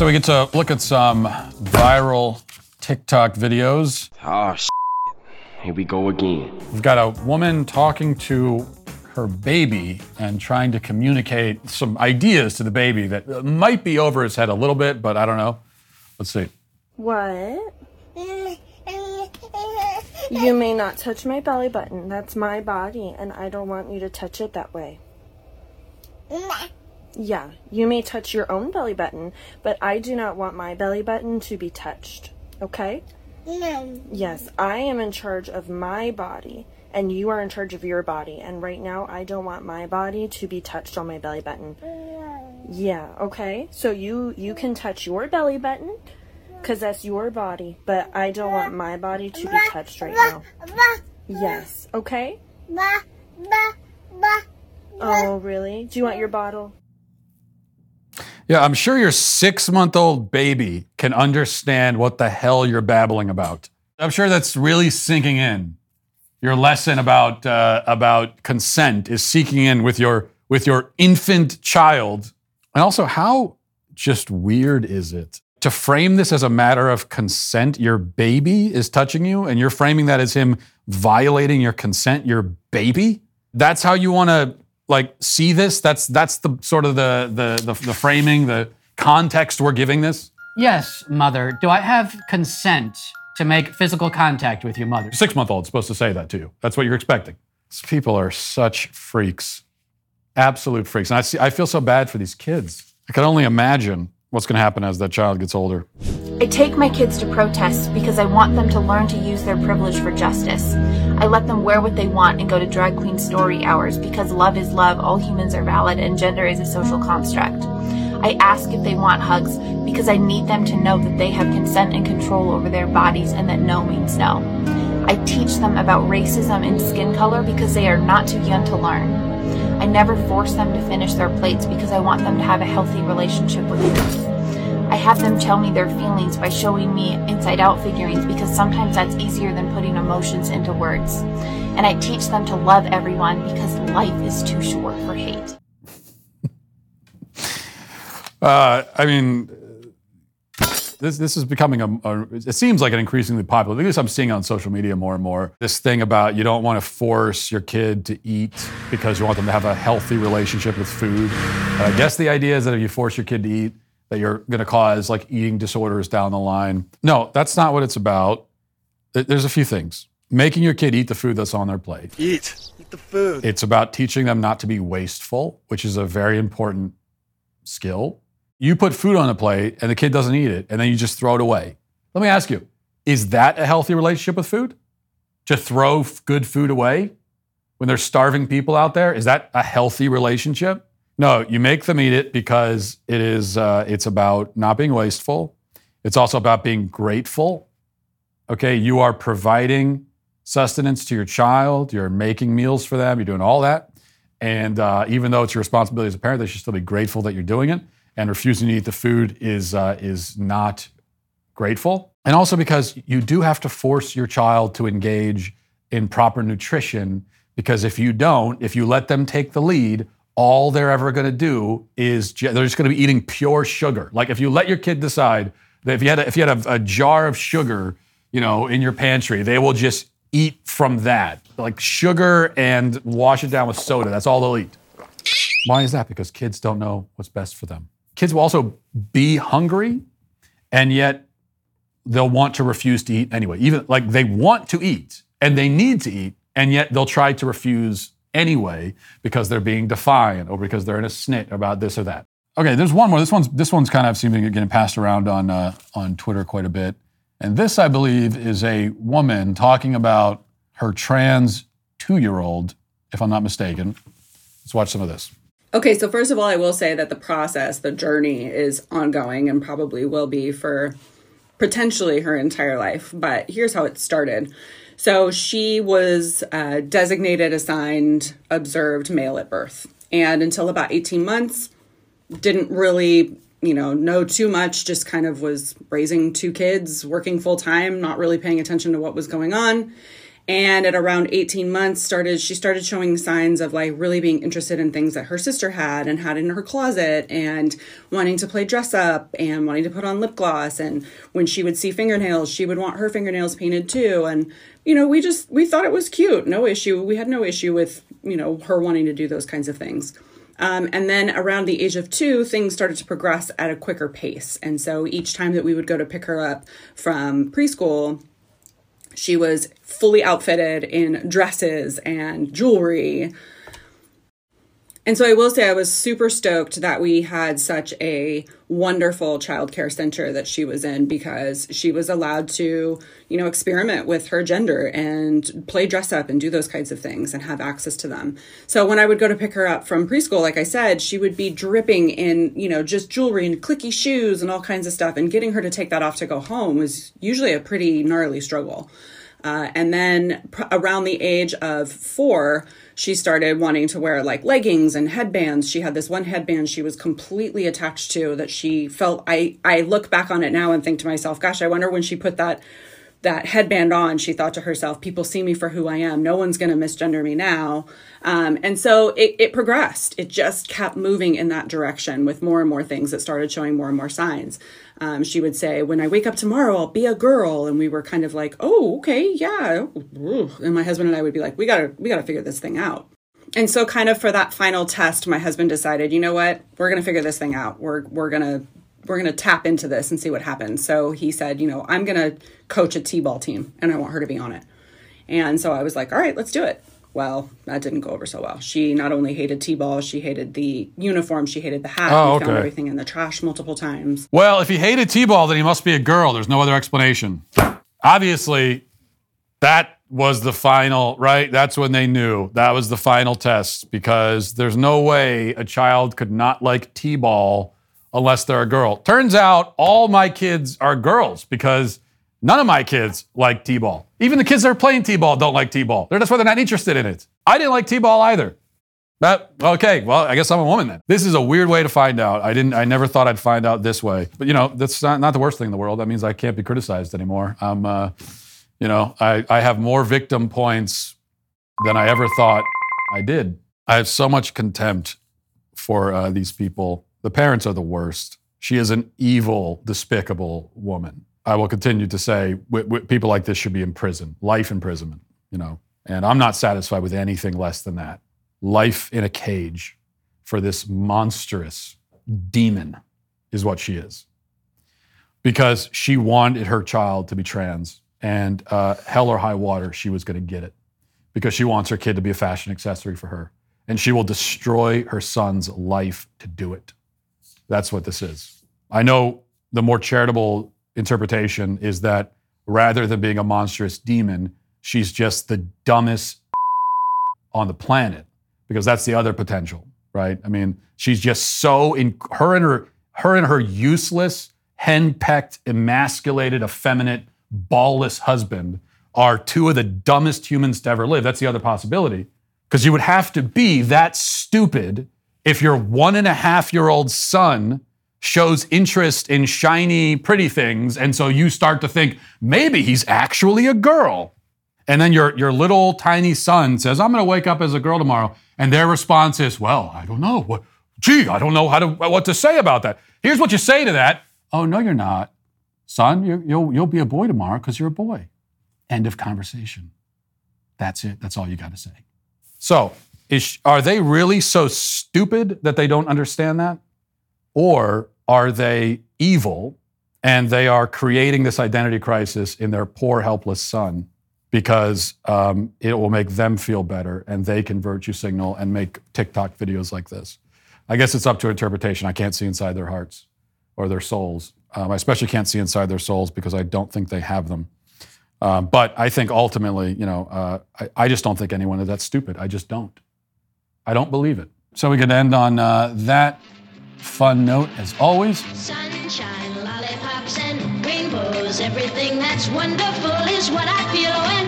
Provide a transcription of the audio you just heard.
So we get to look at some viral TikTok videos. Oh, shit. Here we go again. We've got a woman talking to her baby and trying to communicate some ideas to the baby that might be over his head a little bit, but I don't know. Let's see. What? You may not touch my belly button. That's my body, and I don't want you to touch it that way. Yeah, you may touch your own belly button, but I do not want my belly button to be touched. Okay? No. Yes, I am in charge of my body, and you are in charge of your body. And right now, I don't want my body to be touched on my belly button. Yeah, okay. So you you can touch your belly button, cause that's your body. But I don't want my body to be touched right now. Yes, okay. Oh, really? Do you want your bottle? Yeah, I'm sure your six month old baby can understand what the hell you're babbling about. I'm sure that's really sinking in. Your lesson about uh, about consent is seeking in with your with your infant child, and also how just weird is it to frame this as a matter of consent? Your baby is touching you, and you're framing that as him violating your consent. Your baby. That's how you want to like see this. That's that's the sort of the the the, the framing, the context we're giving this. Yes, mother. Do I have consent to make physical contact with you, mother? Six month old supposed to say that to you. That's what you're expecting. These people are such freaks, absolute freaks. And I see, I feel so bad for these kids. I can only imagine what's going to happen as that child gets older. I take my kids to protests because I want them to learn to use their privilege for justice. I let them wear what they want and go to drag queen story hours because love is love, all humans are valid, and gender is a social construct. I ask if they want hugs because I need them to know that they have consent and control over their bodies and that no means no. I teach them about racism and skin color because they are not too young to learn. I never force them to finish their plates because I want them to have a healthy relationship with food. I have them tell me their feelings by showing me inside out figurines because sometimes that's easier than putting emotions into words. And I teach them to love everyone because life is too short for hate. Uh, I mean, this this is becoming a, a, It seems like an increasingly popular. At least I'm seeing on social media more and more. This thing about you don't want to force your kid to eat because you want them to have a healthy relationship with food. And I guess the idea is that if you force your kid to eat, that you're going to cause like eating disorders down the line. No, that's not what it's about. There's a few things. Making your kid eat the food that's on their plate. Eat. Eat the food. It's about teaching them not to be wasteful, which is a very important skill. You put food on a plate and the kid doesn't eat it, and then you just throw it away. Let me ask you is that a healthy relationship with food? To throw good food away when there's starving people out there? Is that a healthy relationship? No, you make them eat it because it is. Uh, it's about not being wasteful. It's also about being grateful. Okay, you are providing sustenance to your child. You're making meals for them. You're doing all that, and uh, even though it's your responsibility as a parent, they should still be grateful that you're doing it. And refusing to eat the food is uh, is not grateful. And also because you do have to force your child to engage in proper nutrition. Because if you don't, if you let them take the lead, all they're ever going to do is they're just going to be eating pure sugar. Like if you let your kid decide that if you had a, if you had a, a jar of sugar, you know, in your pantry, they will just eat from that, like sugar and wash it down with soda. That's all they'll eat. Why is that? Because kids don't know what's best for them. Kids will also be hungry, and yet they'll want to refuse to eat anyway. Even like they want to eat and they need to eat, and yet they'll try to refuse anyway because they're being defiant or because they're in a snit about this or that. Okay, there's one more. This one's this one's kind of seeming to getting passed around on uh, on Twitter quite a bit, and this I believe is a woman talking about her trans two-year-old, if I'm not mistaken. Let's watch some of this. Okay, so first of all, I will say that the process, the journey is ongoing and probably will be for potentially her entire life. But here's how it started. So she was uh, designated, assigned, observed male at birth. And until about 18 months, didn't really, you know, know too much, just kind of was raising two kids, working full time, not really paying attention to what was going on. And at around 18 months started she started showing signs of like really being interested in things that her sister had and had in her closet and wanting to play dress up and wanting to put on lip gloss. And when she would see fingernails she would want her fingernails painted too. And you know we just we thought it was cute. No issue. We had no issue with you know her wanting to do those kinds of things. Um, and then around the age of two, things started to progress at a quicker pace. And so each time that we would go to pick her up from preschool, she was fully outfitted in dresses and jewelry. And so I will say I was super stoked that we had such a wonderful childcare center that she was in because she was allowed to, you know, experiment with her gender and play dress up and do those kinds of things and have access to them. So when I would go to pick her up from preschool, like I said, she would be dripping in, you know, just jewelry and clicky shoes and all kinds of stuff. And getting her to take that off to go home was usually a pretty gnarly struggle. Uh, and then pr- around the age of four, she started wanting to wear like leggings and headbands. She had this one headband she was completely attached to that she felt I I look back on it now and think to myself, gosh, I wonder when she put that that headband on, she thought to herself, people see me for who I am. No one's going to misgender me now. Um, and so it, it progressed. It just kept moving in that direction with more and more things that started showing more and more signs. Um, she would say, when I wake up tomorrow, I'll be a girl. And we were kind of like, oh, okay, yeah. And my husband and I would be like, we gotta, we gotta figure this thing out. And so kind of for that final test, my husband decided, you know what, we're going to figure this thing out. We're, we're going to we're going to tap into this and see what happens. So he said, you know, I'm going to coach a T-ball team and I want her to be on it. And so I was like, all right, let's do it. Well, that didn't go over so well. She not only hated T-ball, she hated the uniform, she hated the hat. Oh, we okay. found everything in the trash multiple times. Well, if he hated T-ball, then he must be a girl. There's no other explanation. Obviously, that was the final, right? That's when they knew. That was the final test because there's no way a child could not like T-ball unless they're a girl. Turns out all my kids are girls because none of my kids like T-ball. Even the kids that are playing T-ball don't like T-ball. They're that's why they're not interested in it. I didn't like T-ball either. But okay, well, I guess I'm a woman then. This is a weird way to find out. I didn't I never thought I'd find out this way. But you know, that's not, not the worst thing in the world. That means I can't be criticized anymore. I'm uh, you know, I, I have more victim points than I ever thought I did. I have so much contempt for uh, these people. The parents are the worst. She is an evil, despicable woman. I will continue to say w- w- people like this should be in prison, life imprisonment, you know. And I'm not satisfied with anything less than that. Life in a cage for this monstrous demon is what she is. Because she wanted her child to be trans, and uh, hell or high water, she was going to get it. Because she wants her kid to be a fashion accessory for her. And she will destroy her son's life to do it. That's what this is. I know the more charitable interpretation is that rather than being a monstrous demon, she's just the dumbest on the planet because that's the other potential, right? I mean, she's just so in her and her her and her useless, henpecked, emasculated, effeminate, ballless husband are two of the dumbest humans to ever live. That's the other possibility. Because you would have to be that stupid if your one and a half year old son shows interest in shiny, pretty things. And so you start to think maybe he's actually a girl. And then your, your little tiny son says, I'm going to wake up as a girl tomorrow. And their response is, Well, I don't know. What, gee, I don't know how to, what to say about that. Here's what you say to that Oh, no, you're not. Son, you, you'll, you'll be a boy tomorrow because you're a boy. End of conversation. That's it. That's all you got to say. So, is, are they really so stupid that they don't understand that? Or are they evil and they are creating this identity crisis in their poor, helpless son because um, it will make them feel better and they can virtue signal and make TikTok videos like this? I guess it's up to interpretation. I can't see inside their hearts or their souls. Um, I especially can't see inside their souls because I don't think they have them. Um, but I think ultimately, you know, uh, I, I, just don't think anyone is that stupid. I just don't. I don't believe it. So we could end on uh, that fun note as always. Sunshine, lollipops, and rainbows. Everything that's wonderful is what I feel